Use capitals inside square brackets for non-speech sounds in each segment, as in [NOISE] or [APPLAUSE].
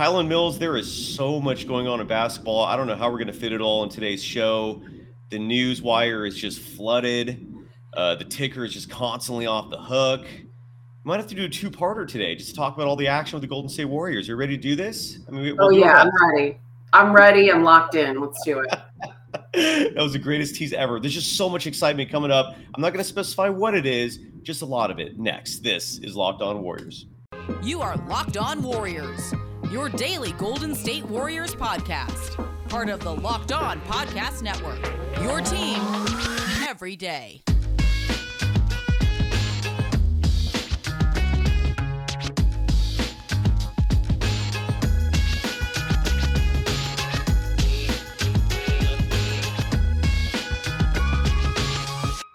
Kylen Mills, there is so much going on in basketball. I don't know how we're going to fit it all in today's show. The news wire is just flooded. Uh, the ticker is just constantly off the hook. Might have to do a two-parter today, just to talk about all the action with the Golden State Warriors. Are you ready to do this? I mean, we'll oh yeah, I'm ready. I'm ready. I'm locked in. Let's do it. [LAUGHS] that was the greatest tease ever. There's just so much excitement coming up. I'm not going to specify what it is, just a lot of it. Next, this is Locked On Warriors. You are Locked On Warriors, your daily Golden State Warriors podcast, part of the Locked On Podcast Network. Your team every day.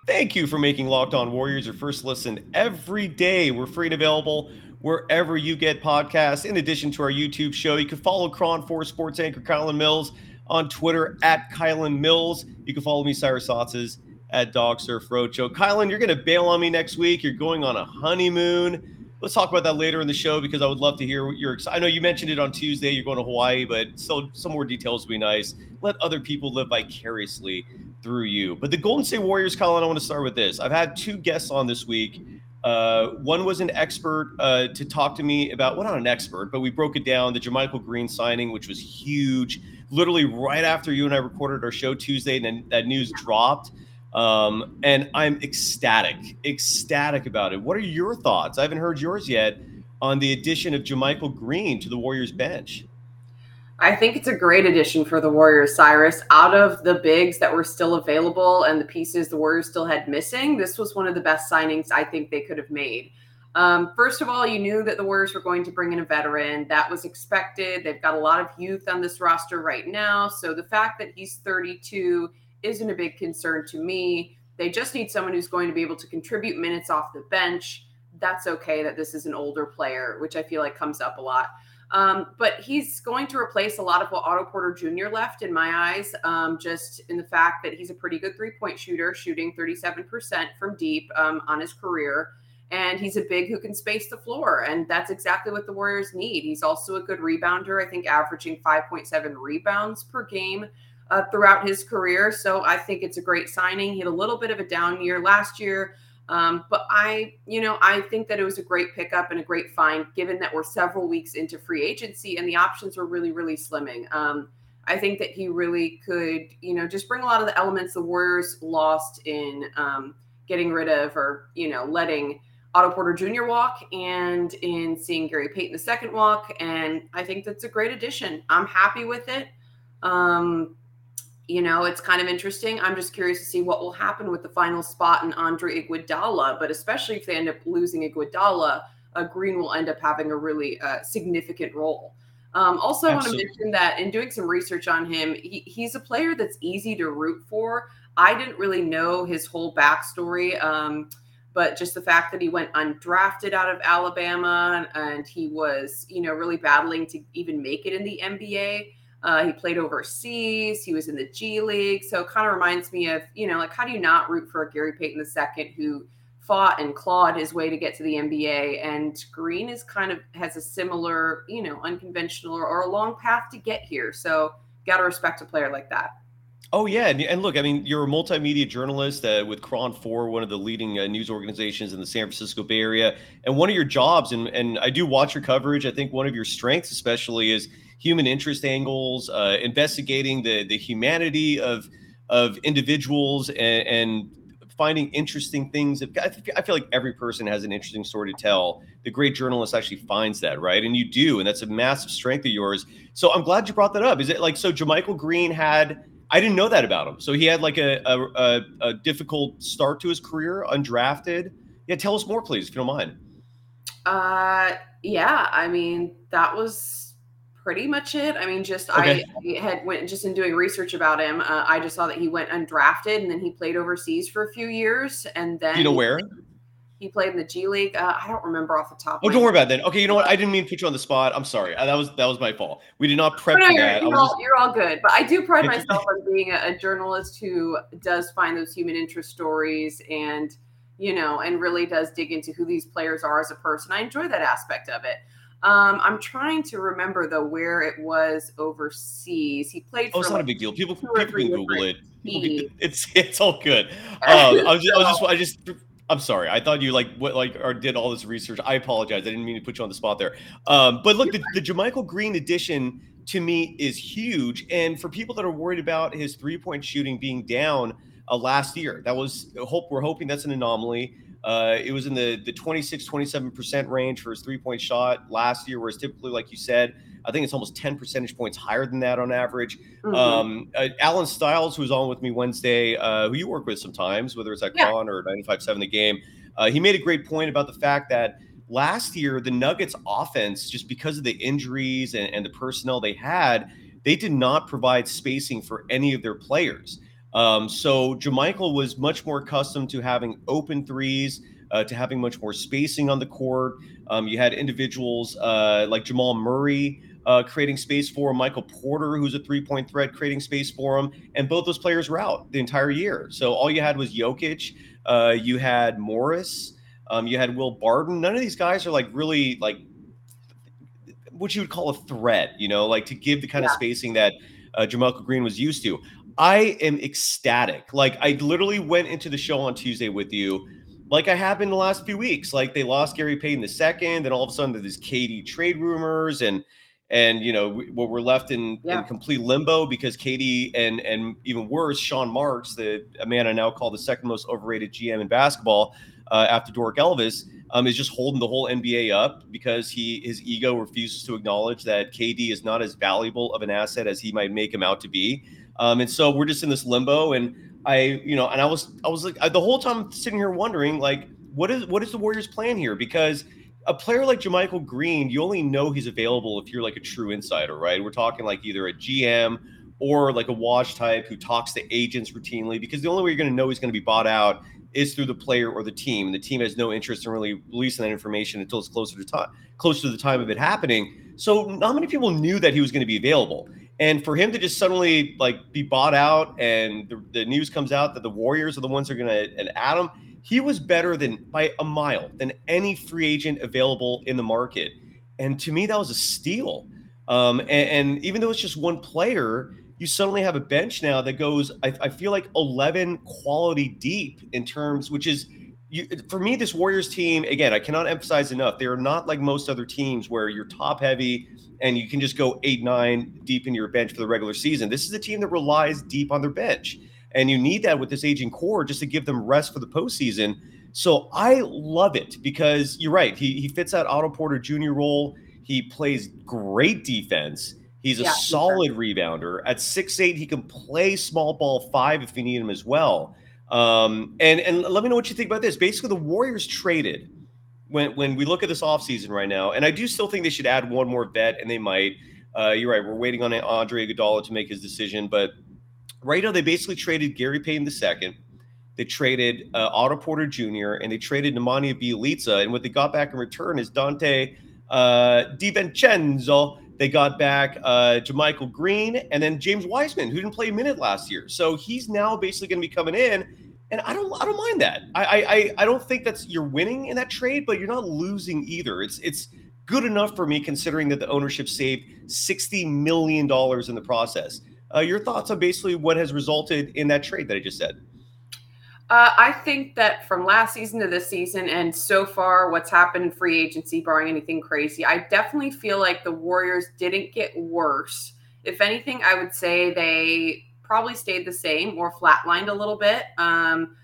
Thank you for making Locked On Warriors your first listen every day. We're free and available wherever you get podcasts. In addition to our YouTube show, you can follow KRON 4 sports anchor Kylen Mills on Twitter at Kylen Mills. You can follow me, Cyrus Saatsaz, at Dog Surf Roadshow. Kylen, you're going to bail on me next week. You're going on a honeymoon. Let's talk about that later in the show because I would love to hear what you're. I know you mentioned it on Tuesday. You're going to Hawaii, but still, some more details would be nice. Let other people live vicariously through you. But the Golden State Warriors, Kylen, I want to start with this. I've had two guests on this week. Uh, one was an expert uh, to talk to me about, well, not an expert, but we broke it down the JaMychal Green signing, which was huge. Literally right after you and I recorded our show Tuesday, and then that news dropped. Um, and I'm ecstatic, ecstatic about it. What are your thoughts? I haven't heard yours yet on the addition of JaMychal Green to the Warriors bench. I think it's a great addition for the Warriors, Cyrus. Out of the bigs that were still available and the pieces the Warriors still had missing, this was one of the best signings I think they could have made. Um, first of all, you knew that the Warriors were going to bring in a veteran. That was expected. They've got a lot of youth on this roster right now. So the fact that he's 32 isn't a big concern to me. They just need someone who's going to be able to contribute minutes off the bench. That's okay that this is an older player, which I feel like comes up a lot. Um, but he's going to replace a lot of what Otto Porter Jr. left in my eyes, um, just in the fact that he's a pretty good three point shooter, shooting 37% from deep um, on his career. And he's a big who can space the floor. And that's exactly what the Warriors need. He's also a good rebounder, I think averaging 5.7 rebounds per game uh, throughout his career. So I think it's a great signing. He had a little bit of a down year last year. Um, but I, you know, I think that it was a great pickup and a great find, given that we're several weeks into free agency and the options were really, really slimming. Um, I think that he really could, you know, just bring a lot of the elements the Warriors lost in um, getting rid of or, you know, letting Otto Porter Jr. walk and in seeing Gary Payton II walk. And I think that's a great addition. I'm happy with it. Um, you know, it's kind of interesting. I'm just curious to see what will happen with the final spot in Andre Iguodala, but especially if they end up losing Iguodala, uh, Green will end up having a really uh, significant role. Um, also, Absolutely. I want to mention that in doing some research on him, he, he's a player that's easy to root for. I didn't really know his whole backstory, um, but just the fact that he went undrafted out of Alabama and he was, you know, really battling to even make it in the NBA. Uh, he played overseas. He was in the G League. So it kind of reminds me of, you know, like how do you not root for Gary Payton II who fought and clawed his way to get to the NBA? And Green is kind of has a similar, you know, unconventional or, or a long path to get here. So got to respect a player like that. Oh yeah, and, and, look, I mean, you're a multimedia journalist uh, with KRON Four, one of the leading uh, news organizations in the San Francisco Bay Area, and one of your jobs, and and I do watch your coverage. I think one of your strengths, especially, is human interest angles, uh, investigating the the humanity of of individuals, and, and finding interesting things. I feel like every person has an interesting story to tell. The great journalist actually finds that, right? And you do, and that's a massive strength of yours. So I'm glad you brought that up. Is it like so? JaMychal Green had. I didn't know that about him. So he had like a, a, a, a difficult start to his career, undrafted. Yeah, tell us more, please, if you don't mind. Uh, yeah. I mean, that was pretty much it. I mean, just okay. I had went just in doing research about him. Uh, I just saw that he went undrafted and then he played overseas for a few years, and then you know where he played in the G League. Uh, I don't remember off the top. Oh, don't worry about that. Okay, you know what? I didn't mean to put you on the spot. I'm sorry. Uh, that was that was my fault. We did not prep no, you're, that. You're all, just... you're all, good, but I do pride myself on being a, a journalist who does find those human interest stories and you know, and really does dig into who these players are as a person. I enjoy that aspect of it. Um, I'm trying to remember though where it was overseas. He played. Oh, it's not a big deal. People, people can Google it. People it's it's all good. [LAUGHS] Um, I was just, I was just, I just, I'm sorry. I thought you like what like or did all this research. I apologize. I didn't mean to put you on the spot there. Um, but look, the, the JaMychal Green edition to me is huge. And for people that are worried about his three point shooting being down uh, last year, that was hope. We're hoping that's an anomaly. Uh, it was in the the 26, 27% range for his three point shot last year, whereas typically, like you said, I think it's almost 10 percentage points higher than that on average. Mhm. Um, uh, Alan Stiles, who's on with me Wednesday, uh, who you work with sometimes, whether it's at Yeah. KRON or 95.7 The Game, uh, he made a great point about the fact that last year, the Nuggets offense, just because of the injuries and, and the personnel they had, they did not provide spacing for any of their players. Um, so JaMychal was much more accustomed to having open threes, uh, to having much more spacing on the court. Um, you had individuals uh, like Jamal Murray uh, creating space for him, Michael Porter, who's a three point threat, creating space for him. And both those players were out the entire year. So all you had was Jokic, uh, you had Morris, um, you had Will Barton. None of these guys are like really like what you would call a threat, you know, like to give the kind of spacing that uh, JaMychal Green was used to. I am ecstatic. Like I literally went into the show on Tuesday with you, like I have been the last few weeks. Like they lost Gary Payton the second, and all of a sudden there's KD trade rumors, and and you know we, well, we're left in, Yeah. in complete limbo because KD and and even worse, Sean Marks, the a man I now call the second most overrated GM in basketball uh, after Doric Elvis, um, is just holding the whole NBA up because he his ego refuses to acknowledge that KD is not as valuable of an asset as he might make him out to be. Um, and so we're just in this limbo. And I, you know, and I was I was like I, the whole time sitting here wondering like what is what is the Warriors' plan here? Because a player like JaMychal Green, you only know he's available if you're like a true insider, right? We're talking like either a GM or like a Woj type who talks to agents routinely because the only way you're going to know he's going to be bought out is through the player or the team. And the team has no interest in really releasing that information until it's closer to time, closer to the time of it happening. So not many people knew that he was going to be available. And for him to just suddenly like be bought out and the, the news comes out that the Warriors are the ones who are going to add him, he was better than by a mile than any free agent available in the market. And to me, that was a steal. Um, and, and even though it's just one player, you suddenly have a bench now that goes, I, I feel like 11 quality deep in terms, which is you, for me, this Warriors team, again, I cannot emphasize enough. They are not like most other teams where you're top heavy and you can just go eight, nine deep in your bench for the regular season. This is a team that relies deep on their bench. And you need that with this aging core just to give them rest for the postseason. So I love it because you're right. He, he fits that Otto Porter Jr. role. He plays great defense. He's a Yeah, solid rebounder. At six eight, he can play small ball five if you need him as well. Um, and and let me know what you think about this. Basically, the Warriors traded when when we look at this offseason right now, and I do still think they should add one more vet, and they might. Uh, you're right. We're waiting on Andre Iguodala to make his decision, but right now they basically traded Gary Payton the second. They traded uh, Otto Porter Jr. and they traded Nemanja Bjelica, and what they got back in return is Donte uh, DiVincenzo. They got back uh, JaMychal Green and then James Wiseman, who didn't play a minute last year. So he's now basically going to be coming in, and I don't, I don't mind that. I, I, I- don't think that's you're winning in that trade, but you're not losing either. It's, it's good enough for me considering that the ownership saved sixty million dollars in the process. Uh, your thoughts on basically what has resulted in that trade that I just said? Uh, I think that from last season to this season, and so far, what's happened in free agency, barring anything crazy, I definitely feel like the Warriors didn't get worse. If anything, I would say they probably stayed the same or flatlined a little bit. Um,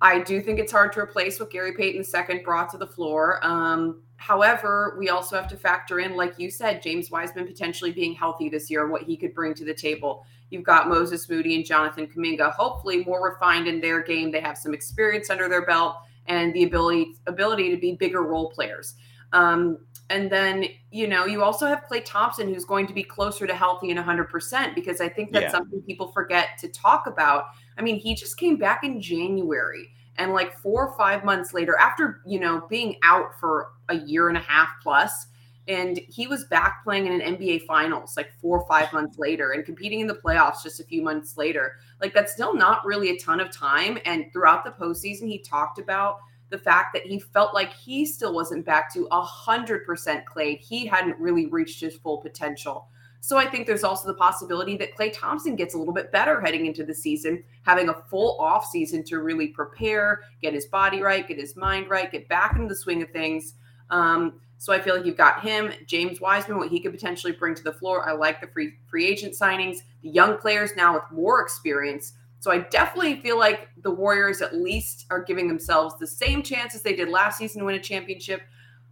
I do think it's hard to replace what Gary Payton II brought to the floor. Um, however, we also have to factor in, like you said, James Wiseman potentially being healthy this year, and what he could bring to the table. You've got Moses Moody and Jonathan Kuminga, hopefully more refined in their game. They have some experience under their belt and the ability ability to be bigger role players. Um, and then, you know, you also have Klay Thompson, who's going to be closer to healthy and 100%, because I think that's Yeah. something people forget to talk about. I mean, he just came back in January. And like four or five months later, after, you know, being out for a year and a half plus, and he was back playing in an NBA finals like four or five months later and competing in the playoffs just a few months later. Like that's still not really a ton of time. And throughout the postseason, he talked about the fact that he felt like he still wasn't back to 100% Klay. He hadn't really reached his full potential. So I think there's also the possibility that Klay Thompson gets a little bit better heading into the season, having a full off season to really prepare, get his body right, get his mind right, get back into the swing of things. Um, so I feel like you've got him, James Wiseman, what he could potentially bring to the floor. I like the free free agent signings, the young players now with more experience. So I definitely feel like the Warriors at least are giving themselves the same chance as they did last season to win a championship.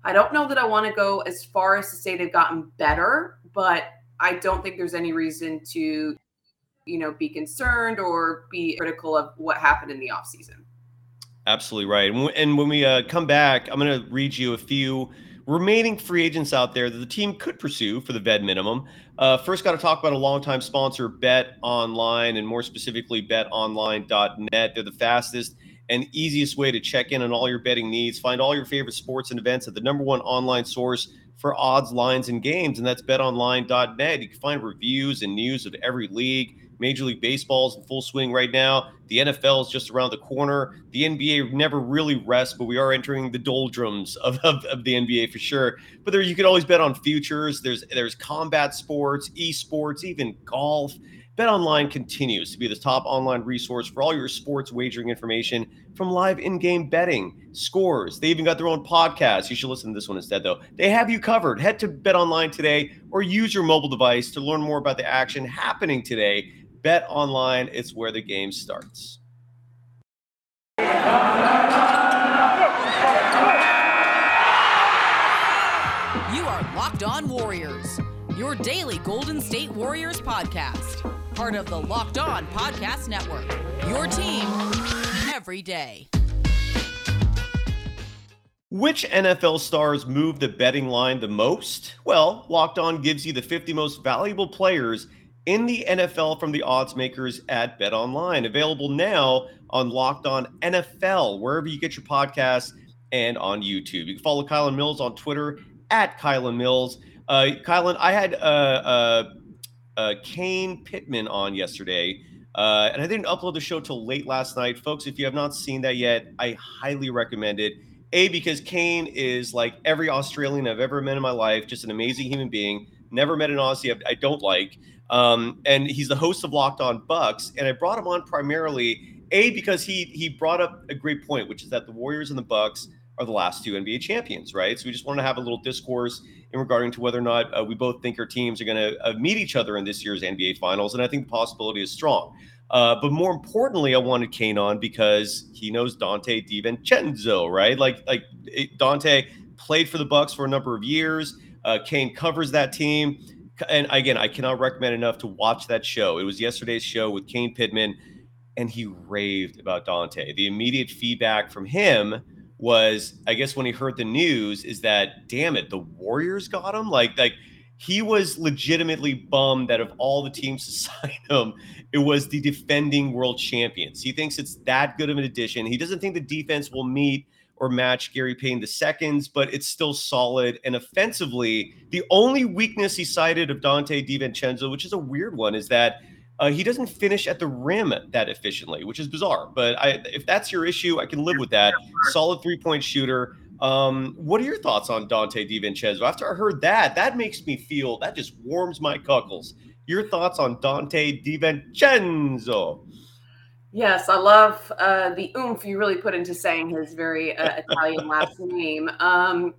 I don't know that I want to go as far as to say they've gotten better, but I don't think there's any reason to, you know, be concerned or be critical of what happened in the offseason. Absolutely right. And when we uh, come back, I'm going to read you a few remaining free agents out there that the team could pursue for the vet minimum. Uh, first, got to talk about a longtime sponsor, Bet Online, and more specifically, betonline.net. They're the fastest and easiest way to check in on all your betting needs. Find all your favorite sports and events at the number one online source for odds, lines, and games, and that's betonline.net. You can find reviews and news of every league. Major League Baseball is in full swing right now. The NFL is just around the corner. The NBA never really rests, but we are entering the doldrums of, of, of, the NBA for sure. But there, you can always bet on futures. There's there's combat sports, esports, even golf. BetOnline continues to be the top online resource for all your sports wagering information from live in-game betting, scores. They even got their own podcast. You should listen to this one instead though. They have you covered. Head to BetOnline today or use your mobile device to learn more about the action happening today. BetOnline, it's where the game starts. You are Locked On Warriors, your daily Golden State Warriors podcast part of the Locked On Podcast Network. Your team every day. Which NFL stars move the betting line the most? Well, Locked On gives you the 50 most valuable players in the NFL from the odds makers at Bet Online. Available now on Locked On NFL, wherever you get your podcasts and on YouTube. You can follow Kylen Mills on Twitter at Kylen Mills. Uh, Kylen, I had uh, uh, uh, Kane Pittman on yesterday. Uh, and I didn't upload the show till late last night. Folks, if you have not seen that yet, I highly recommend it. A, because Kane is like every Australian I've ever met in my life, just an amazing human being. Never met an Aussie I don't like. Um, and he's the host of Locked On Bucks. And I brought him on primarily, A, because he he brought up a great point, which is that the Warriors and the Bucks are the last two NBA champions, right? So we just want to have a little discourse in regarding to whether or not uh, we both think our teams are going to uh, meet each other in this year's NBA Finals, and I think the possibility is strong. Uh, but more importantly, I wanted Kane on because he knows Donte DiVincenzo, right? Like like Donte played for the Bucks for a number of years. Uh, Kane covers that team, and again, I cannot recommend enough to watch that show. It was yesterday's show with Kane Pittman, and he raved about Donte. The immediate feedback from him was I guess when he heard the news is that damn it, the Warriors got him. Like like he was legitimately bummed that of all the teams [LAUGHS] to sign him, it was the defending world champions. He thinks it's that good of an addition. He doesn't think the defense will meet or match Gary Payton the seconds, but it's still solid. And offensively, the only weakness he cited of Donte DiVincenzo, which is a weird one, is that uh, he doesn't finish at the rim that efficiently, which is bizarre. But I, if that's your issue, I can live with that. Solid three point shooter. Um, what are your thoughts on Donte DiVincenzo? After I heard that, that makes me feel that just warms my cuckles. Your thoughts on Donte DiVincenzo? Yes, I love uh, the oomph you really put into saying his very uh, Italian last [LAUGHS] name. Um,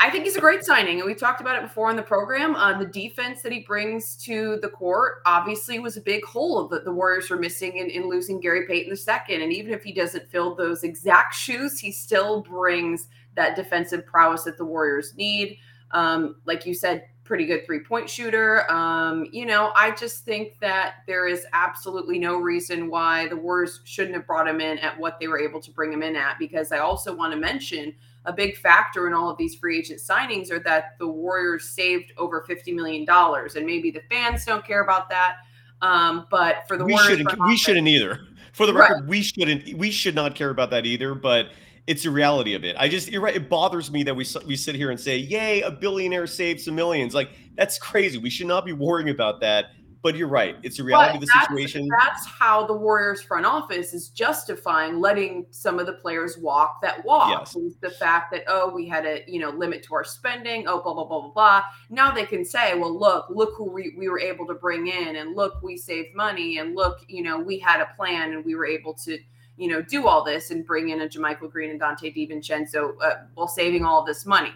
I think he's a great signing, and we talked about it before on the program. Uh, the defense that he brings to the court obviously was a big hole that the Warriors were missing in, in losing Gary Payton II. And even if he doesn't fill those exact shoes, he still brings that defensive prowess that the Warriors need. Um, like you said, pretty good three point shooter. Um, you know, I just think that there is absolutely no reason why the Warriors shouldn't have brought him in at what they were able to bring him in at. Because I also want to mention a big factor in all of these free agent signings are that the Warriors saved over $50 million. And maybe the fans don't care about that. Um, but for the we Warriors, shouldn't, we shouldn't either. For the record, right. we shouldn't we should not care about that either. But it's the reality of it. I just you're right. It bothers me that we we sit here and say, "Yay, a billionaire saved some millions. Like that's crazy. We should not be worrying about that. but you're right. It's the reality but of the that's, situation. That's how the Warriors front office is justifying letting some of the players walk that walk. Yes. The fact that oh, we had a you know limit to our spending. Oh, blah blah blah blah blah. Now they can say, well, look, look who we, we were able to bring in, and look, we saved money, and look, you know, we had a plan, and we were able to you know do all this and bring in a JaMychal Green and Donte DiVincenzo uh, while saving all this money.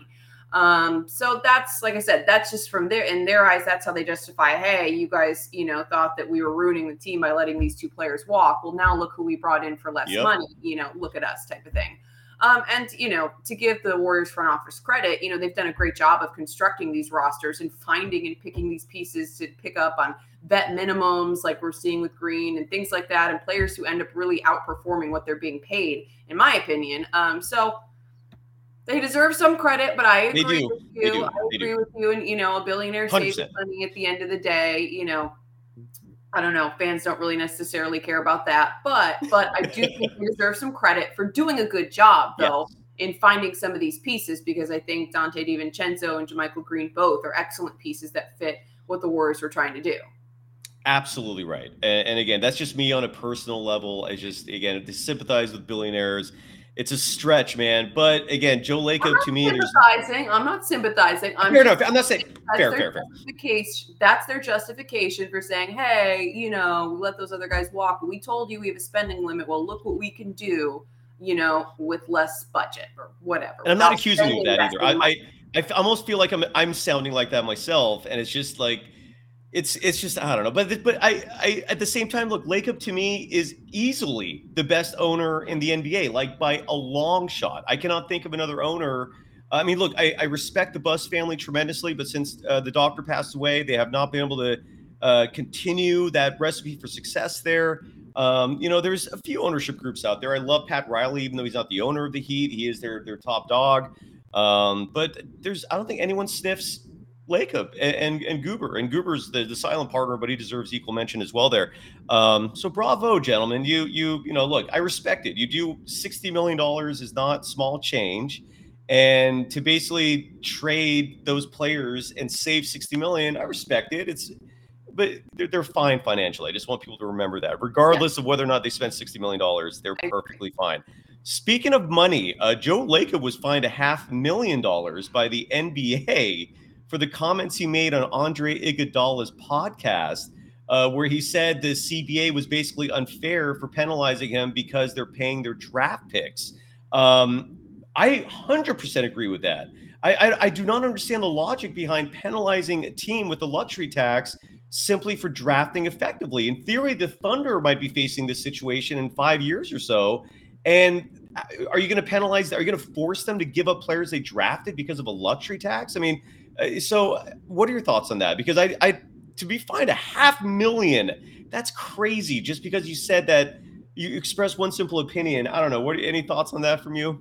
Um, so that's like I said, that's just from their in their eyes, that's how they justify, hey, you guys, you know, thought that we were ruining the team by letting these two players walk. Well, now look who we brought in for less yep. money, you know, look at us type of thing. Um, and you know, to give the Warriors front office credit, you know, they've done a great job of constructing these rosters and finding and picking these pieces to pick up on vet minimums, like we're seeing with Green and things like that, and players who end up really outperforming what they're being paid, in my opinion. Um, so they deserve some credit, but I agree with you. I agree with you. And you know, a billionaire 100%. saves money at the end of the day. You know, I don't know. Fans don't really necessarily care about that, but but I do [LAUGHS] think they deserve some credit for doing a good job, though. Yes. In finding some of these pieces, because I think Donte DiVincenzo and JaMychal Green both are excellent pieces that fit what the Warriors were trying to do. Absolutely right. And, and, again, that's just me on a personal level. I just, again, to sympathize with billionaires it's a stretch, man. But again, Joe Lacob to me, sympathizing. I'm not sympathizing. I'm fair enough. I'm not saying fair, fair, fair. Justification. That's their justification for saying, "Hey, you know, let those other guys walk. We told you we have a spending limit. Well, look what we can do. You know, with less budget or whatever." And I'm not accusing you of that either. I, I, I almost feel like I'm I'm sounding like that myself, and it's just like it's it's just I don't know, but but I I at the same time look, Lacob to me is easily the best owner in the NBA, like by a long shot. I cannot think of another owner. I mean, look, I, I respect the Buss family tremendously, but since uh, the doctor passed away, they have not been able to uh, continue that recipe for success there. Um, you know, there's a few ownership groups out there. I love Pat Riley, even though he's not the owner of the Heat, he is their their top dog. Um, but there's I don't think anyone sniffs Lacob and, and, and Guber. And Guber's the, the silent partner, but he deserves equal mention as well there. Um, so bravo, gentlemen. You you you know, look, I respect it. You do sixty million dollars is not small change. And to basically trade those players and save 60 million, I respect it. It's but they're, they're fine financially. I just want people to remember that, regardless yeah. of whether or not they spent $60 million, they're perfectly fine. Speaking of money, uh, Joe Lacob was fined a half million dollars by the NBA for the comments he made on Andre Iguodala's podcast, uh, where he said the CBA was basically unfair for penalizing him because they're paying their draft picks. Um, I 100% agree with that. I, I, I do not understand the logic behind penalizing a team with a luxury tax simply for drafting effectively. In theory, the Thunder might be facing this situation in five years or so. And uh, are you going to penalize? Are you going to force them to give up players they drafted because of a luxury tax? I mean, Uh, so, what are your thoughts on that? Because I, I to be fined a half million, that's crazy. Just because you said that you expressed one simple opinion. I don't know. What any thoughts on that from you?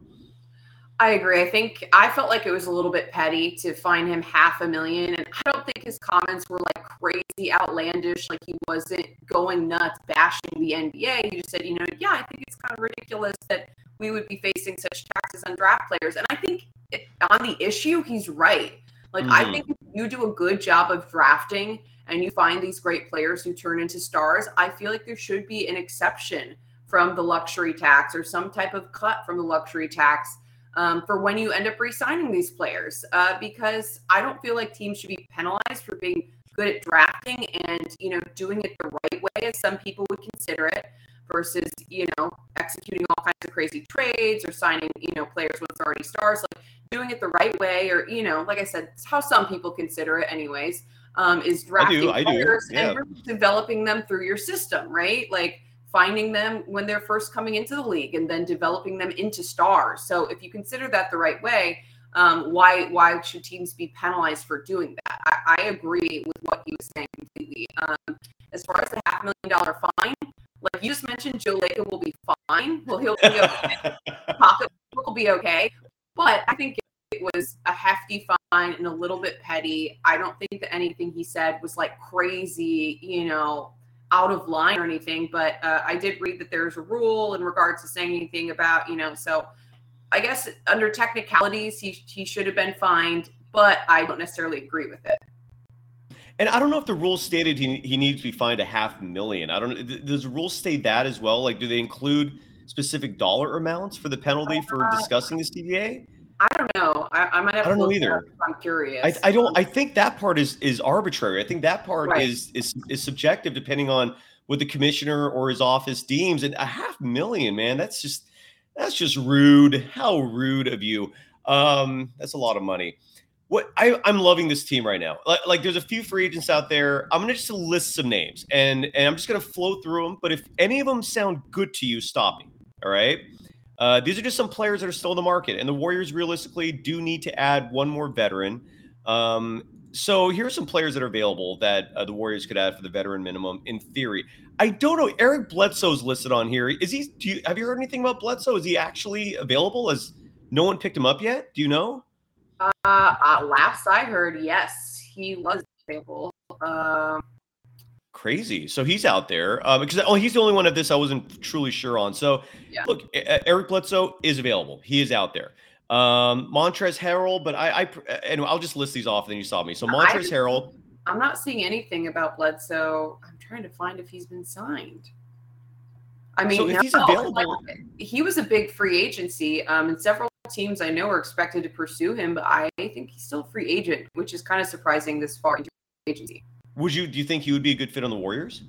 I agree. I think I felt like it was a little bit petty to fine him half a million. And I don't think his comments were like crazy outlandish. Like he wasn't going nuts bashing the NBA. He just said, you know, yeah, I think it's kind of ridiculous that we would be facing such taxes on draft players. And I think eh, on the issue, he's right. Like mm. I think if you do a good job of drafting and you find these great players who turn into stars, I feel like there should be an exception from the luxury tax or some type of cut from the luxury tax um, for when you end up re-signing these players. Uh, because I don't feel like teams should be penalized for being good at drafting and you know doing it the right way, as some people would consider it, versus you know executing all kinds of crazy trades or signing you know players with already stars. Like doing it the right way, or you know, like I said, it's how some people consider it, anyways. Um, is drafting I do, players I do. Yeah. and developing them through your system, right? Like finding them when they're first coming into the league and then developing them into stars. So if you consider that the right way, um, why why should teams be penalized for doing that? I, I agree with what he was saying completely. Um, as far as the half million dollar fine, like you just mentioned, Joe Lacob will be fine. Well, he'll be okay. [LAUGHS] Pocketbook will be okay. But I think it was a hefty fine and a little bit petty. I don't think that anything he said was like crazy, you know, out of line or anything. But uh, I did read that there's a rule in regards to saying anything about, you know, so I guess under technicalities, he, he should have been fined, but I don't necessarily agree with it. And I don't know if the rules stated he, he needs to be fined a half million. I don't know. Does the rules state that as well? Like, do they include specific dollar amounts for the penalty for uh, discussing this CBA? I don't know. I, I might have. I don't know either. I'm curious. I, I, don't. I think that part is is arbitrary. I think that part right. is is is subjective, depending on what the commissioner or his office deems. And a half million, man, that's just that's just rude. How rude of you. Um, that's a lot of money. What I, I'm loving this team right now. Like, like, there's a few free agents out there. I'm gonna just list some names and and I'm just gonna flow through them. But if any of them sound good to you, stop me. All right. Uh, these are just some players that are still in the market, and the Warriors realistically do need to add one more veteran. Um, so here are some players that are available that uh, the Warriors could add for the veteran minimum. In theory, I don't know. Eric Bledsoe's listed on here. Is he? Do you have you heard anything about Bledsoe? Is he actually available? As no one picked him up yet? Do you know? Uh, uh last I heard, yes, he was available. Um, crazy. So he's out there um, because oh, he's the only one of this I wasn't truly sure on. So yeah. look, Eric Bledsoe is available. He is out there. Um, Montrezl Harrell, but I, I and I'll just list these off. And then you saw me. So Montrezl Harrell. I'm not seeing anything about Bledsoe. I'm trying to find if he's been signed. I mean, so he's available, he was a big free agency, um, and several teams I know are expected to pursue him. But I think he's still a free agent, which is kind of surprising this far into agency. Would you do you think he would be a good fit on the Warriors?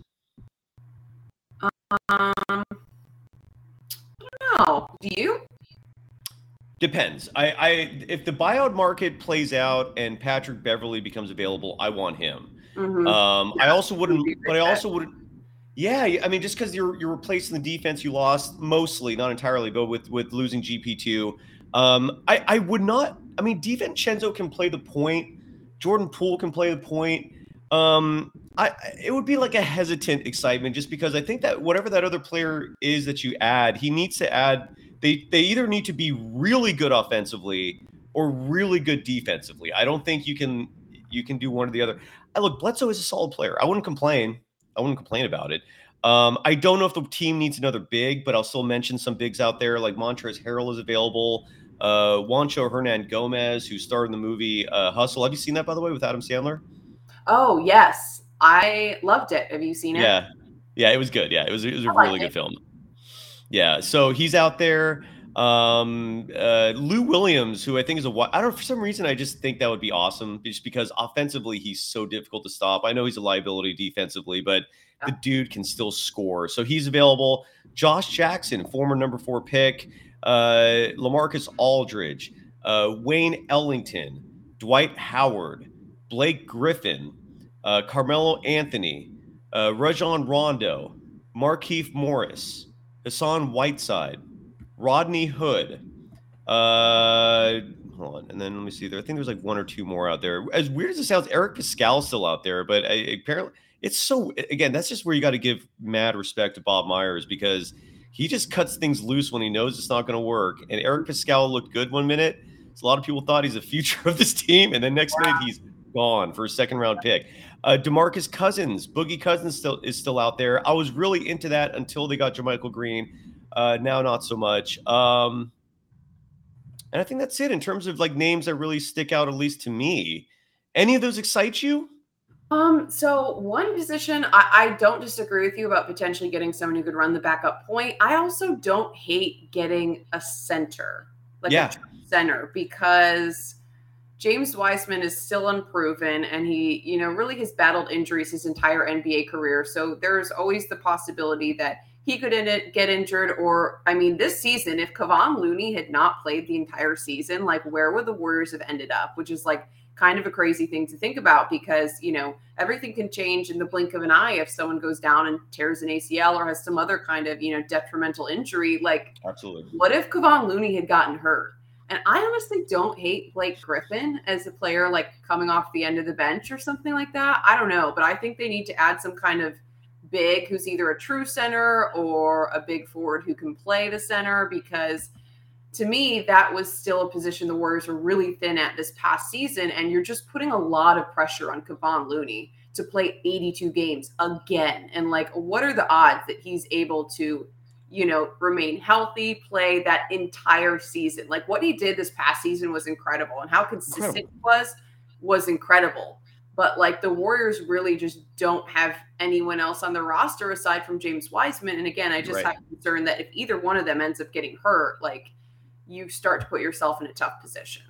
Um, no. don't know. Do you? Depends. I, I if the buyout market plays out and Patrick Beverley becomes available, I want him. Mm-hmm. Um, yeah, I also wouldn't, but I also wouldn't. Yeah, I mean, just because you're you're replacing the defense you lost mostly, not entirely, but with with losing GP two, um, I I would not. I mean, DiVincenzo can play the point. Jordan Poole can play the point. Um, I it would be like a hesitant excitement just because I think that whatever that other player is that you add, he needs to add. They they either need to be really good offensively or really good defensively. I don't think you can you can do one or the other. I look, Bledsoe is a solid player. I wouldn't complain. I wouldn't complain about it. Um, I don't know if the team needs another big, but I'll still mention some bigs out there like Montrezl Harrell is available. Uh, Juancho Hernangomez, who starred in the movie uh, Hustle. Have you seen that by the way with Adam Sandler? Oh yes, I loved it. Have you seen it? Yeah, yeah, it was good. Yeah, it was it was a really good film. Yeah, so he's out there. Um, uh, Lou Williams, who I think is a I don't know for some reason I just think that would be awesome, just because offensively he's so difficult to stop. I know he's a liability defensively, but the dude can still score. So he's available. Josh Jackson, former number four pick. Uh, Lamarcus Aldridge, uh, Wayne Ellington, Dwight Howard, Blake Griffin, uh, Carmelo Anthony, uh, Rajon Rondo, Markieff Morris, Hassan Whiteside, Rodney Hood. Uh, hold on, and then let me see there. I think there's like one or two more out there. As weird as it sounds, Eric Paschall still out there, but I, uh, apparently it's so. Again, that's just where you got to give mad respect to Bob Myers because he just cuts things loose when he knows it's not going to work. And Eric Paschall looked good one minute. So a lot of people thought he's the future of this team, and then next wow. minute he's gone for a second round pick. Uh, Demarcus Cousins, Boogie Cousins still is still out there. I was really into that until they got JaMychal Green. Uh, now not so much. Um, and I think that's it in terms of like names that really stick out, at least to me. Any of those excite you? Um, so one position I, I don't disagree with you about potentially getting someone who could run the backup point. I also don't hate getting a center, like yeah. a center, because James Wiseman is still unproven and he, you know, really has battled injuries his entire NBA career. So there's always the possibility that he could it, get injured. Or, I mean, this season, if Kevon Looney had not played the entire season, like where would the Warriors have ended up? Which is like kind of a crazy thing to think about because, you know, everything can change in the blink of an eye if someone goes down and tears an ACL or has some other kind of, you know, detrimental injury. Like, absolutely. What if Kevon Looney had gotten hurt? And I honestly don't hate Blake Griffin as a player, like coming off the end of the bench or something like that. I don't know, but I think they need to add some kind of big who's either a true center or a big forward who can play the center because to me, that was still a position the Warriors were really thin at this past season. And you're just putting a lot of pressure on Kevon Looney to play 82 games again. And like, what are the odds that he's able to you know, remain healthy, play that entire season. Like what he did this past season was incredible, and how consistent incredible. he was was incredible. But like the Warriors really just don't have anyone else on the roster aside from James Wiseman. And again, I just Right. have concern that if either one of them ends up getting hurt, like you start to put yourself in a tough position.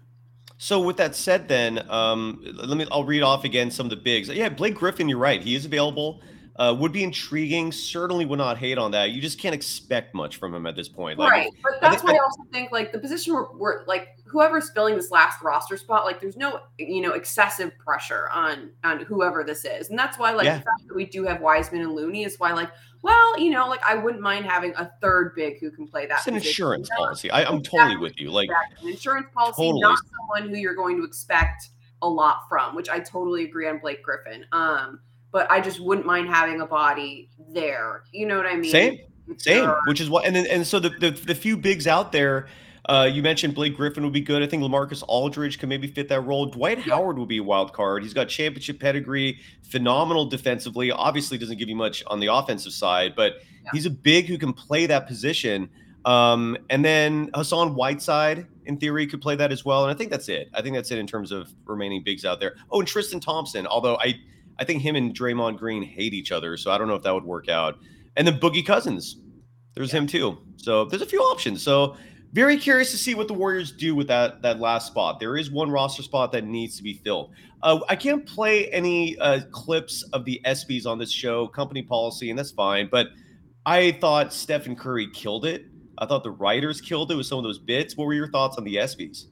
So with that said, then um, let me. I'll read off again some of the bigs. Yeah, Blake Griffin. You're right. He is available. Uh, would be intriguing. Certainly would not hate on that. You just can't expect much from him at this point. Like, right. But that's why I also think like the position where, where like whoever's filling this last roster spot, like there's no you know excessive pressure on on whoever this is, and that's why like Yeah. the fact that we do have Wiseman and Looney is why like well you know like I wouldn't mind having a third big who can play that. It's an position. insurance You know, policy. I, I'm totally with you. Like, exactly. an insurance policy, Totally. not someone who you're going to expect a lot from, which I totally agree on Blake Griffin. Um, but I just wouldn't mind having a body there. You know what I mean? Same. Same, which is what, and then and so the, the the few bigs out there, uh, you mentioned Blake Griffin would be good. I think Lamarcus Aldridge can maybe fit that role. Dwight Howard would be a wild card. He's got championship pedigree, phenomenal defensively. Obviously, doesn't give you much on the offensive side, but Yeah. he's a big who can play that position. Um, and then Hassan Whiteside, in theory, could play that as well. And I think that's it. I think that's it in terms of remaining bigs out there. Oh, and Tristan Thompson, although I I think him and Draymond Green hate each other, so I don't know if that would work out. And then Boogie Cousins, there's him too. So there's a few options. So very curious to see what the Warriors do with that that last spot. There is one roster spot that needs to be filled. Uh, I can't play any uh, clips of the ESPYS on this show, company policy, and that's fine. But I thought Stephen Curry killed it. I thought the writers killed it with some of those bits. What were your thoughts on the ESPYS?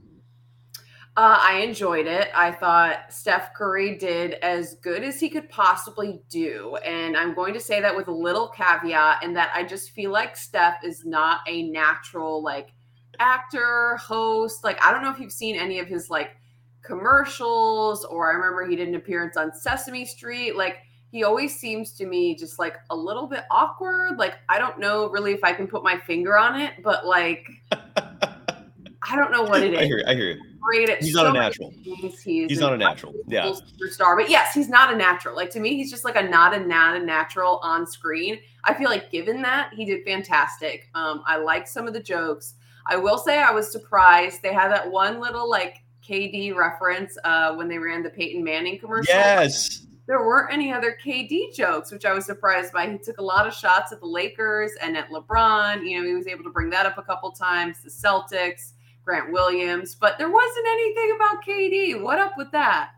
Uh, I enjoyed it. I thought Steph Curry did as good as he could possibly do. And I'm going to say that with a little caveat, in that I just feel like Steph is not a natural, like, actor, host. Like, I don't know if you've seen any of his, like, commercials, or I remember he did an appearance on Sesame Street. Like, he always seems to me just like a little bit awkward. Like, I don't know really if I can put my finger on it, but like, [LAUGHS] I don't know what it is I hear you. I hear you. Great at He's so not a natural. He's, He's not a natural. Yeah. superstar. But yes, he's not a natural. Like to me, he's just like a not a not a natural on screen. I feel like given that, he did fantastic. Um, I liked some of the jokes. I will say I was surprised. They had that one little like KD reference uh, when they ran the Peyton Manning commercial. Yes. There weren't any other KD jokes, which I was surprised by. He took a lot of shots at the Lakers and at LeBron. You know, he was able to bring that up a couple times. The Celtics, Grant Williams, but there wasn't anything about KD. What up with that?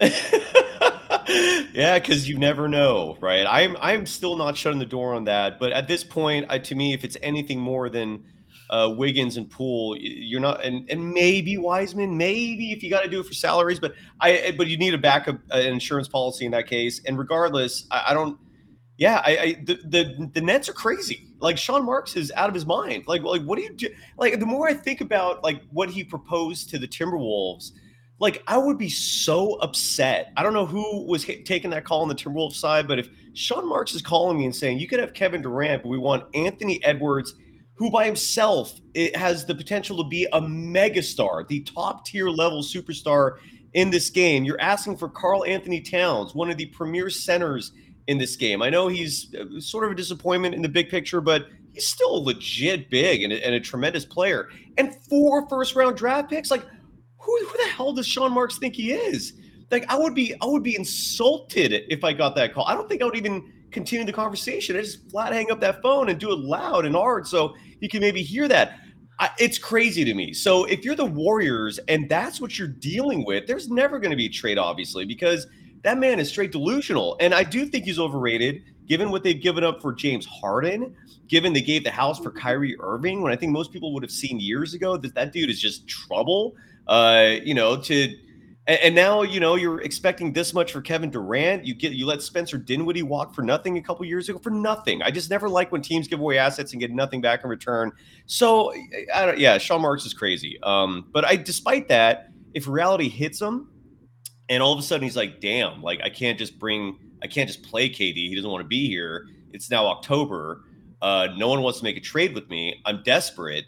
[LAUGHS] yeah, because you never know, right? I'm I'm still not shutting the door on that, but at this point, I, to me, if it's anything more than uh, Wiggins and Poole, you're not, and and maybe Wiseman, maybe if you got to do it for salaries, but I but you need a backup uh, insurance policy in that case. And regardless, I, I don't. Yeah, I, I the, the the Nets are crazy. Like Sean Marks is out of his mind. Like like what do you do? Like the more I think about like what he proposed to the Timberwolves like I would be so upset. I don't know who was taking that call on the Timberwolves side, but if Sean Marks is calling me and saying you could have Kevin Durant, but we want Anthony Edwards, who by himself has the potential to be a megastar, the top tier level superstar in this game. You're asking for Karl-Anthony Towns, one of the premier centers in this game. I know he's uh, sort of a disappointment in the big picture, but he's still legit big and a, and a tremendous player. And four first round draft picks, like who, who the hell does Sean Marks think he is? Like I would be, I would be insulted if I got that call. I don't think I would even continue the conversation. I just flat hang up that phone and do it loud and hard so you can maybe hear that. I, it's crazy to me. So if you're the Warriors and that's what you're dealing with, there's never going to be a trade, obviously, because that man is straight delusional. And I do think he's overrated, given what they've given up for James Harden, given they gave the house for Kyrie Irving, when I think most people would have seen years ago that that dude is just trouble. Uh, you know, to and, and now you know you're expecting this much for Kevin Durant. You get you let Spencer Dinwiddie walk for nothing a couple years ago for nothing. I just never like when teams give away assets and get nothing back in return. So I don't, yeah, Sean Marks is crazy. Um, but I despite that, if reality hits him, and all of a sudden he's like, damn, like I can't just bring, I can't just play KD. He doesn't want to be here. It's now October. Uh, no one wants to make a trade with me. I'm desperate.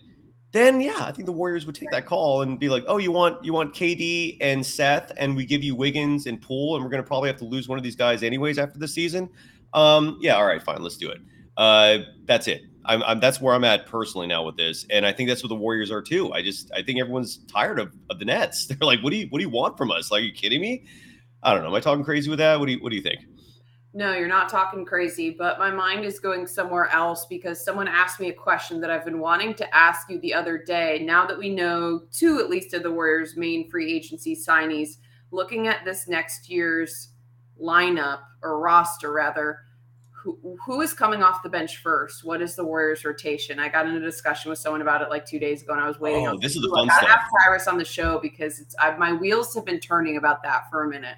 Then yeah, I think the Warriors would take that call and be like, oh, you want you want KD and Seth, and we give you Wiggins and Poole, and we're gonna probably have to lose one of these guys anyways after the season. Um, yeah, all right, fine, let's do it. Uh, that's it. I'm, I'm that's where I'm at personally now with this, and I think that's what the Warriors are too. I just I think everyone's tired of, of the Nets. [LAUGHS] They're like, what do you what do you want from us? Like, are you kidding me? I don't know. Am I talking crazy with that? What do you What do you think? No, you're not talking crazy, but my mind is going somewhere else because someone asked me a question that I've been wanting to ask you the other day. Now that we know two, at least, of the Warriors' main free agency signees, looking at this next year's lineup or roster, rather, who, who is coming off the bench first? What is the Warriors' rotation? I got in a discussion with someone about it like two days ago, and I was waiting. Oh, this is the fun I stuff. have Cyrus on the show because it's I, my wheels have been turning about that for a minute.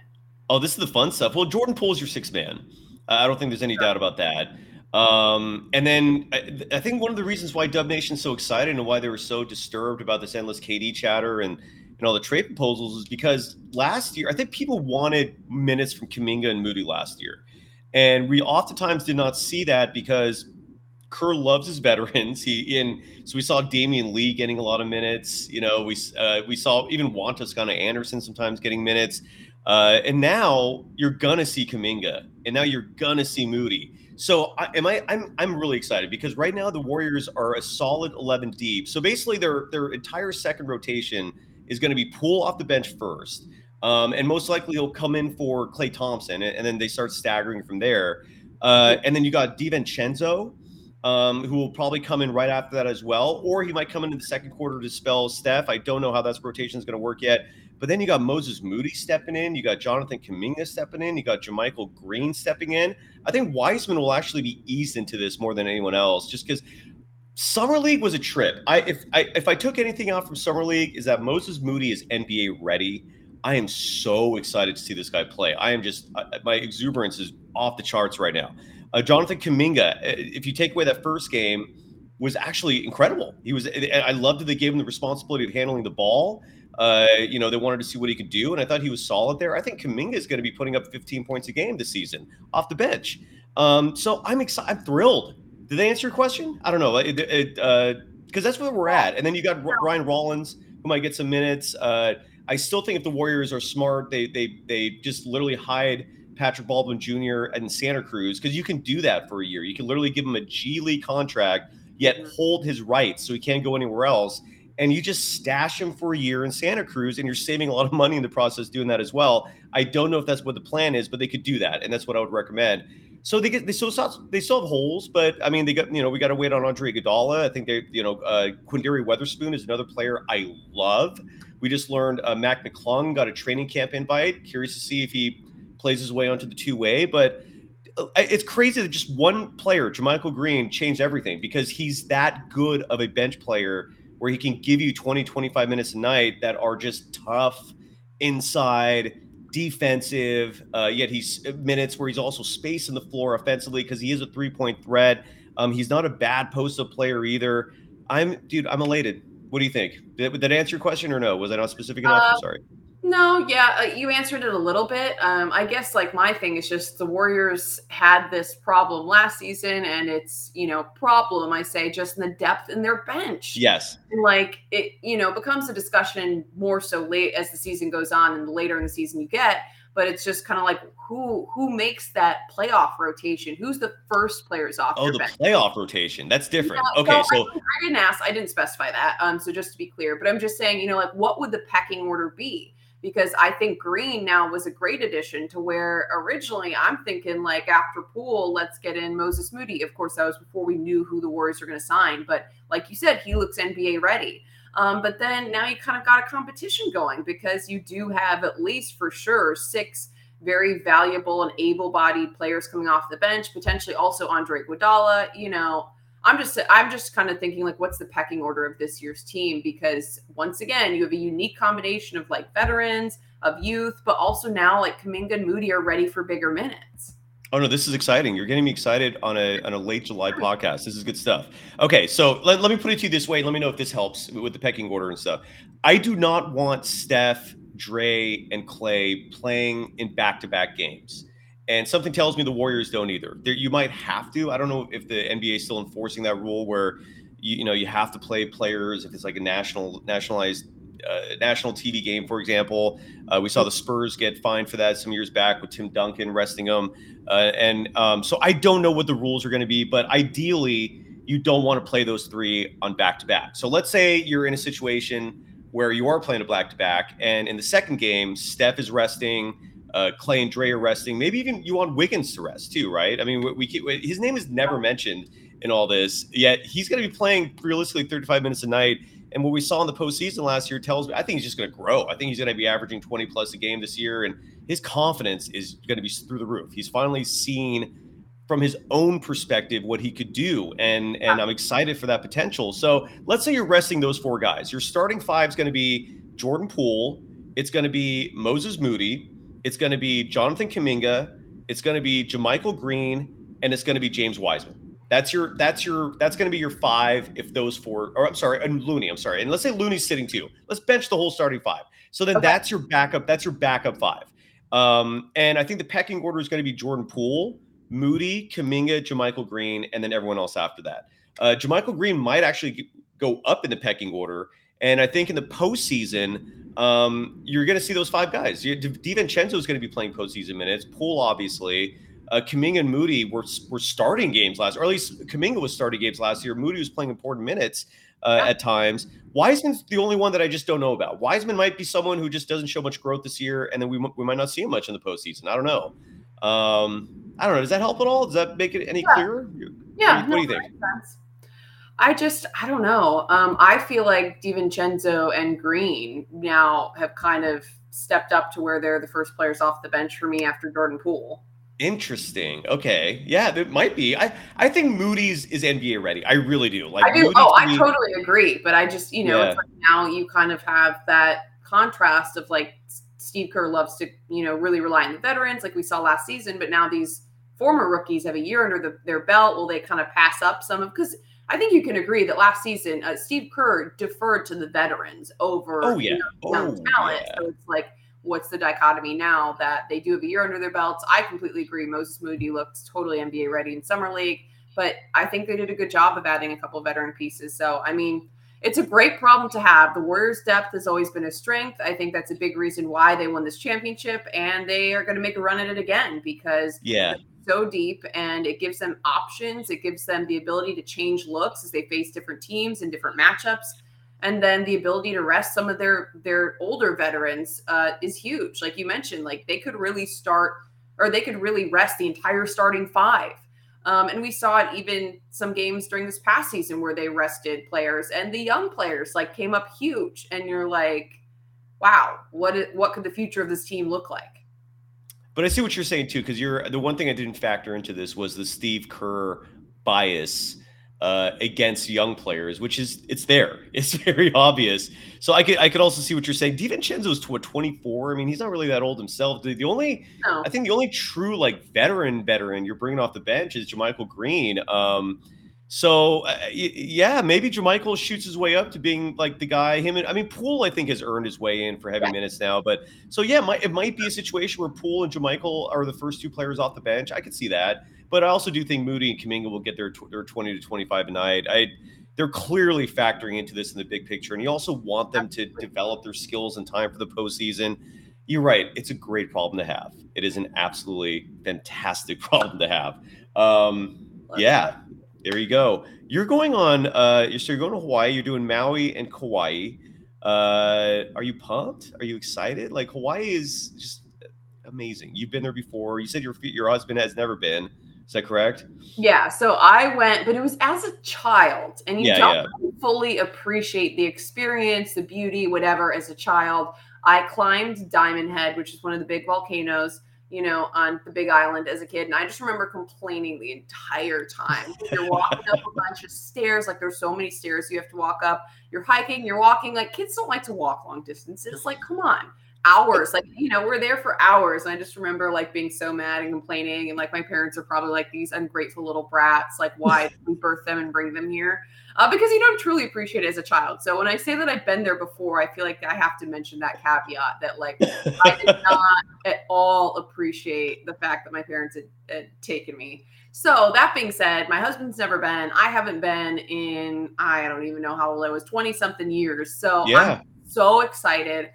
Oh, this is the fun stuff. Well, Jordan Poole's your six man. I don't think there's any doubt about that. Um, and then I, I, think one of the reasons why Dub Nation's so excited and why they were so disturbed about this endless KD chatter and and all the trade proposals is because last year I think people wanted minutes from Kuminga and Moody last year, and we oftentimes did not see that because Kerr loves his [LAUGHS] veterans. He in so we saw Damion Lee getting a lot of minutes. You know, we uh, we saw even Juan Toscano Anderson sometimes getting minutes. Uh, and now you're gonna see Kuminga, and now you're gonna see Moody. So I, am I? I'm I'm really excited because right now the Warriors are a solid 11 deep. So basically, their their entire second rotation is going to be Poole off the bench first, um, and most likely he'll come in for Klay Thompson, and, and then they start staggering from there. Uh, and then you got DiVincenzo, um, who will probably come in right after that as well, or he might come into the second quarter to spell Steph. I don't know how that rotation is going to work yet. But then you got Moses Moody stepping in. You got Jonathan Kuminga stepping in. You got JaMychal Green stepping in. I think Wiseman will actually be eased into this more than anyone else, just because Summer League was a trip. I if I if I took anything out from Summer League is that Moses Moody is NBA ready. I am so excited to see this guy play. I am just my exuberance is off the charts right now. Uh, Jonathan Kuminga, uh, if you take away that first game, was actually incredible. He was. I loved that they gave him the responsibility of handling the ball. Uh, you know, they wanted to see what he could do, and I thought he was solid there. I think Kuminga is going to be putting up 15 points a game this season off the bench. Um, so I'm excited. I'm thrilled. Did they answer your question? I don't know. It, it, uh, because that's where we're at. And then you got Ryan Rollins, who might get some minutes. Uh, I still think if the Warriors are smart, they they they just literally hide Patrick Baldwin Jr. and Santa Cruz because you can do that for a year. You can literally give him a G League contract, yet hold his rights so he can't go anywhere else and you just stash him for a year in Santa Cruz and you're saving a lot of money in the process doing that as well. I don't know if that's what the plan is, but they could do that, and that's what I would recommend. So they get they still they still have holes, but I mean they got you know we got to wait on Andre Iguodala. I think they you know uh, Quinndary Weatherspoon is another player I love. We just learned uh, Mac McClung got a training camp invite. Curious to see if he plays his way onto the two way, but uh, it's crazy that just one player, JaMychal Green, changed everything because he's that good of a bench player where he can give you 20, 25 minutes a night that are just tough inside, defensive, uh, yet he's uh, minutes where he's also spacing the floor offensively because he is a three point threat. Um, he's not a bad post up player either. I'm, dude, I'm elated. What do you think? Did, did that answer your question or no? Was I not specific enough? Uh, I'm sorry. No, yeah, uh, you answered it a little bit. Um, I guess like my thing is just the Warriors had this problem last season, and it's you know problem I say just in the depth in their bench. Yes, and like it you know becomes a discussion more so late as the season goes on, and the later in the season you get. But it's just kind of like who who makes that playoff rotation? Who's the first players off? Oh, the bench? playoff rotation. That's different. Yeah, okay, so, I, I didn't ask. I didn't specify that. Um, so just to be clear, but I'm just saying, you know, like what would the pecking order be? Because I think Green now was a great addition to where originally I'm thinking like after Poole, let's get in Moses Moody. Of course, that was before we knew who the Warriors were going to sign, but like you said, he looks NBA ready. Um, but then now you kind of got a competition going because you do have at least for sure six very valuable and able-bodied players coming off the bench, potentially also Andre Iguodala. You know, I'm just I'm just kind of thinking like what's the pecking order of this year's team because once again you have a unique combination of like veterans of youth but also now like Kuminga and Moody are ready for bigger minutes. Oh no, this is exciting. You're getting me excited on a on a late July podcast. This is good stuff. Okay, so let, let me put it to you this way. Let me know if this helps with the pecking order and stuff. I do not want Steph, Dre, and Klay playing in back-to-back games. And something tells me the Warriors don't either. There, you might have to. I don't know if the NBA is still enforcing that rule where you, you know you have to play players if it's like a national nationalized uh, national TV game, for example. Uh, we saw the Spurs get fined for that some years back with Tim Duncan resting them. Uh, and um, so I don't know what the rules are going to be, but ideally, you don't want to play those three on back to back. So let's say you're in a situation where you are playing a back to back, and in the second game, Steph is resting uh, Klay and Dre are resting. Maybe even you want Wiggins to rest too, right? I mean, we, we his name is never mentioned in all this. Yet he's going to be playing realistically 35 minutes a night. And what we saw in the postseason last year tells me I think he's just going to grow. I think he's going to be averaging 20 plus a game this year, and his confidence is going to be through the roof. He's finally seen from his own perspective what he could do, and and I'm excited for that potential. So let's say you're resting those four guys. Your starting five is going to be Jordan Poole. It's going to be Moses Moody. It's going to be Jonathan Kuminga. It's going to be JaMychal Green, and it's going to be James Wiseman. That's your that's your that's going to be your five if those four or I'm sorry and Looney I'm sorry and let's say Looney's sitting two let's bench the whole starting five so then okay. that's your backup that's your backup five um, and I think the pecking order is going to be Jordan Poole Moody Kuminga JaMychal Green and then everyone else after that uh, JaMychal Green might actually go up in the pecking order and I think in the postseason um, you're going to see those five guys DiVincenzo is going to be playing postseason minutes Poole obviously uh, Kuminga and Moody were were starting games last, or at least Kuminga was starting games last year. Moody was playing important minutes uh, at times. Wiseman's the only one that I just don't know about. Wiseman might be someone who just doesn't show much growth this year, and then we we might not see him much in the postseason. I don't know. Um, I don't know. Does that help at all? Does that make it any yeah. clearer? Yeah. What, do you, what do you think? I just, I don't know. Um, I feel like DiVincenzo and Green now have kind of stepped up to where they're the first players off the bench for me after Jordan Poole. Interesting. Okay. Yeah, it might be. I I think Moody's is NBA ready. I really do. Like I do. Moody's oh, I totally agree. But I just, you know, yeah. like now you kind of have that contrast of like Steve Kerr loves to, you know, really rely on the veterans, like we saw last season. But now these former rookies have a year under the, their belt. Will they kind of pass up some of? Because I think you can agree that last season uh, Steve Kerr deferred to the veterans over oh yeah you know, young oh, talent. Yeah. So it's like what's the dichotomy now that they do have a year under their belts? I completely agree. Moses Moody looked totally NBA ready in summer league, but I think they did a good job of adding a couple veteran pieces. So I mean, it's a great problem to have. The Warriors' depth has always been a strength. I think that's a big reason why they won this championship, and they are going to make a run at it again because yeah. So deep, and it gives them options. It gives them the ability to change looks as they face different teams and different matchups and then the ability to rest some of their their older veterans uh, is huge. Like you mentioned, like they could really start or they could really rest the entire starting five. Um, and we saw it even some games during this past season where they rested players and the young players like came up huge. And you're like, wow, what what could the future of this team look like? But I see what you're saying too, because you're the one thing I didn't factor into this was the Steve Kerr bias uh, against young players, which is it's there. [LAUGHS] It's very obvious. So I could I could also see what you're saying. DiVincenzo's to what 24. I mean, he's not really that old himself. The, the only no. I think the only true like veteran veteran you're bringing off the bench is JaMychal Green. Um, so uh, yeah, maybe JaMychal shoots his way up to being like the guy. Him and I mean, Poole I think has earned his way in for heavy minutes now. But so yeah, it might, it might be a situation where Poole and JaMychal are the first two players off the bench. I could see that. But I also do think Moody and Kuminga will get their their 20 to 25 a night. I they're clearly factoring into this in the big picture, and you also want them to develop their skills in time for the postseason. You're right; it's a great problem to have. It is an absolutely fantastic [LAUGHS] problem to have. Um, yeah, there you go. You're going on. Uh, so you're going to Hawaii. You're doing Maui and Kauai. Uh, are you pumped? Are you excited? Like Hawaii is just amazing. You've been there before. You said your your husband has never been. Is that correct? Yeah. So I went, but it was as a child, and you yeah, don't yeah. fully appreciate the experience, the beauty, whatever. As a child, I climbed Diamond Head, which is one of the big volcanoes, you know, on the Big Island as a kid, and I just remember complaining the entire time. You're walking up a [LAUGHS] bunch of stairs, like there's so many stairs you have to walk up. You're hiking, you're walking. Like kids don't like to walk long distances. Like, come on hours like you know we're there for hours and i just remember like being so mad and complaining and like my parents are probably like these ungrateful little brats like [LAUGHS] why we birth them and bring them here uh, because you don't truly appreciate it as a child so when i say that i've been there before i feel like i have to mention that caveat that like [LAUGHS] i did not at all appreciate the fact that my parents had, had taken me so that being said, my husband's never been. I haven't been in I don't even know how old I was, 20 something years. So yeah. I'm so excited.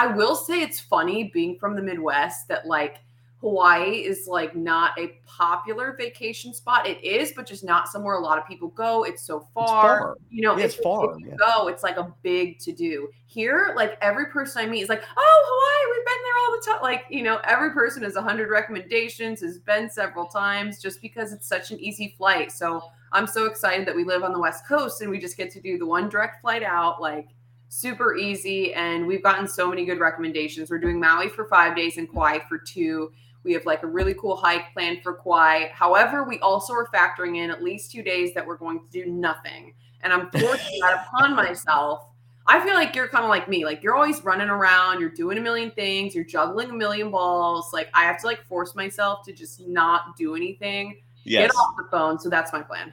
I will say it's funny being from the Midwest that like Hawaii is like not a popular vacation spot. It is, but just not somewhere a lot of people go. It's so far. It's far. You know, yeah, it's far. Yeah. go, it's like a big to do. Here, like every person I meet is like, oh, Hawaii, we've been there all the time. Like, you know, every person has a hundred recommendations, has been several times just because it's such an easy flight. So I'm so excited that we live on the West Coast and we just get to do the one direct flight out. Like super easy. And we've gotten so many good recommendations. We're doing Maui for five days and Kauai for two we have like a really cool hike planned for Kauai. However, we also are factoring in at least two days that we're going to do nothing. And I'm forcing that [LAUGHS] upon myself. I feel like you're kind of like me. Like you're always running around, you're doing a million things, you're juggling a million balls. Like I have to like force myself to just not do anything. Yes. Get off the phone. So that's my plan.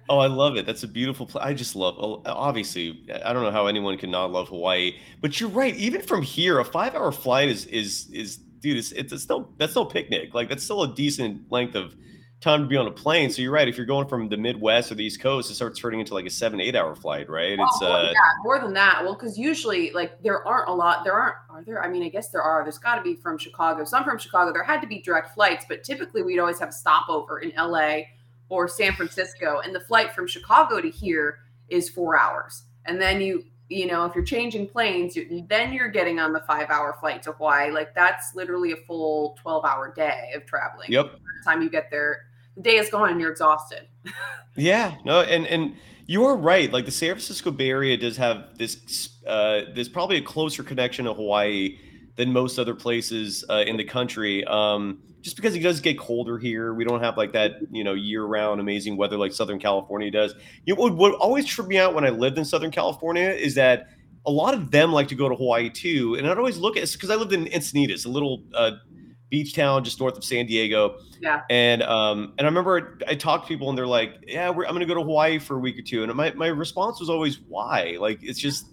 [LAUGHS] oh, I love it. That's a beautiful place. I just love. Oh, obviously, I don't know how anyone can not love Hawaii. But you're right. Even from here, a five-hour flight is is is dude, it's, it's still that's still picnic. Like that's still a decent length of time to be on a plane. So you're right. If you're going from the Midwest or the East Coast, it starts turning into like a seven, eight hour flight, right? It's oh, uh, yeah, more than that. Well, because usually like there aren't a lot. There aren't. Are there? I mean, I guess there are. There's got to be from Chicago. Some from Chicago. There had to be direct flights, but typically we'd always have a stopover in L.A. or San Francisco, and the flight from Chicago to here is four hours. And then you you know, if you're changing planes, you, then you're getting on the five hour flight to Hawaii. Like that's literally a full 12 hour day of traveling. Yep. By the time you get there, the day is gone and you're exhausted. yeah. No, and, and, you are right. Like the San Francisco Bay Area does have this. Uh, there's probably a closer connection to Hawaii than most other places uh, in the country. Um, just because it does get colder here, we don't have like that, you know, year-round amazing weather like Southern California does. You know, what, what always tripped me out when I lived in Southern California is that a lot of them like to go to Hawaii too, and I'd always look at because I lived in Encinitas, a little uh, beach town just north of San Diego. Yeah. And um, and I remember I talked to people and they're like, "Yeah, I'm going to go to Hawaii for a week or two. and my my response was always, "Why?" Like it's just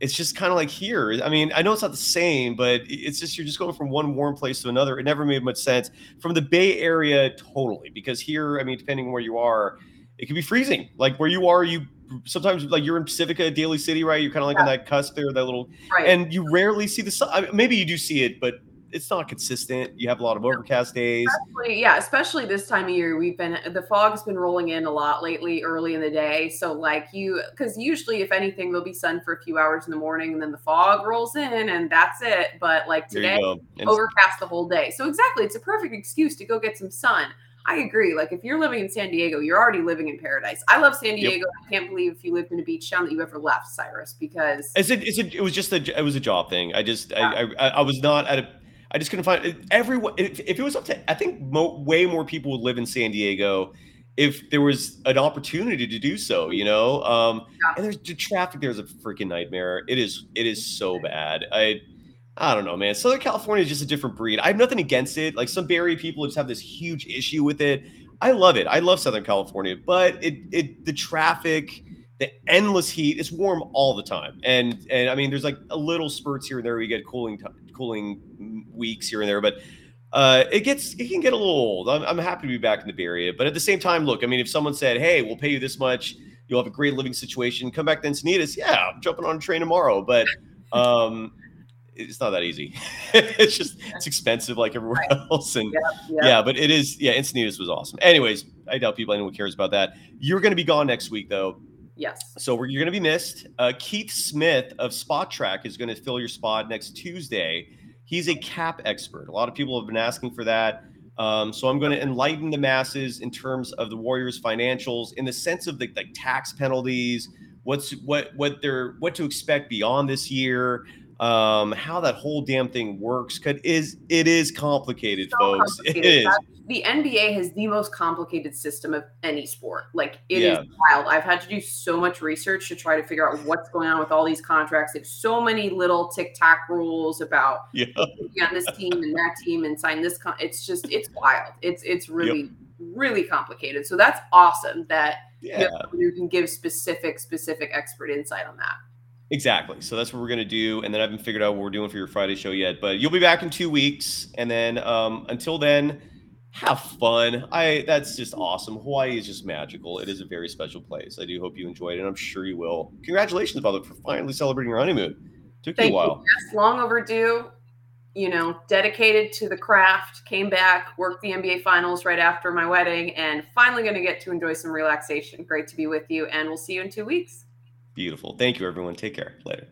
it's just kind of like here. I mean, I know it's not the same, but it's just you're just going from one warm place to another. It never made much sense. From the Bay Area, totally, because here, I mean, depending on where you are, it can be freezing. Like where you are, you sometimes like you're in Pacifica, Daly City, right? You're kind of like yeah. on that cusp there, that little, right. and you rarely see the sun. I mean, maybe you do see it, but it's not consistent. You have a lot of overcast days. Especially, yeah, especially this time of year. We've been the fog's been rolling in a lot lately, early in the day. So like you, because usually, if anything, there'll be sun for a few hours in the morning, and then the fog rolls in, and that's it. But like today, overcast the whole day. So exactly, it's a perfect excuse to go get some sun. I agree. Like if you're living in San Diego, you're already living in paradise. I love San Diego. Yep. I can't believe if you lived in a beach town that you ever left, Cyrus, because it's a, it's a, it was just a it was a job thing. I just yeah. I, I I was not at a I just couldn't find everyone. If, if, it was up to, I think mo, way more people would live in San Diego if there was an opportunity to do so. You know, um, yeah. and there's the traffic. There's a freaking nightmare. It is. It is so bad. I. I don't know, man. Southern California is just a different breed. I have nothing against it. Like some Area people just have this huge issue with it. I love it. I love Southern California, but it it the traffic, the endless heat. It's warm all the time, and and I mean, there's like a little spurts here and there. We get cooling time cooling weeks here and there, but uh, it gets it can get a little old. I'm, I'm happy to be back in the Bay Area, but at the same time, look, I mean, if someone said, "Hey, we'll pay you this much, you'll have a great living situation, come back to Encinitas," yeah, I'm jumping on a train tomorrow. But um, it's not that easy. [LAUGHS] it's just it's expensive like everywhere else, and yeah, yeah, but it is. Yeah, Encinitas was awesome. Anyways, I doubt people anyone cares about that. You're going to be gone next week, though. Yes. So you're going to be missed. Uh, Keith Smith of Spotrac is going to fill your spot next Tuesday. He's a cap expert. A lot of people have been asking for that. Um, so I'm going to enlighten the masses in terms of the Warriors' financials, in the sense of the like tax penalties, what's what what they're what to expect beyond this year, um, how that whole damn thing works. Cause is it is complicated, so folks. Complicated. It is the NBA has the most complicated system of any sport. Like it yeah. is wild. I've had to do so much research to try to figure out what's going on with all these contracts. There's so many little tic tac rules about [LAUGHS] yeah. on this team and that team and sign this. Con- it's just it's wild. It's it's really yep. really complicated. So that's awesome that yeah. you, can give specific specific expert insight on that. Exactly. So that's what we're gonna do, and then I haven't figured out what we're doing for your Friday show yet. But you'll be back in two weeks, and then um, until then have fun. I that's just awesome. Hawaii is just magical. It is a very special place. I do hope you enjoyed it, and I'm sure you will. Congratulations, way, for finally celebrating your honeymoon. Took Thank you a while. You. Yes, long overdue. you know, dedicated to the craft, came back, worked the NBA finals right after my wedding, and finally going to get to enjoy some relaxation. Great to be with you, and we'll see you in two weeks. Beautiful. Thank you, everyone. Take care. Later.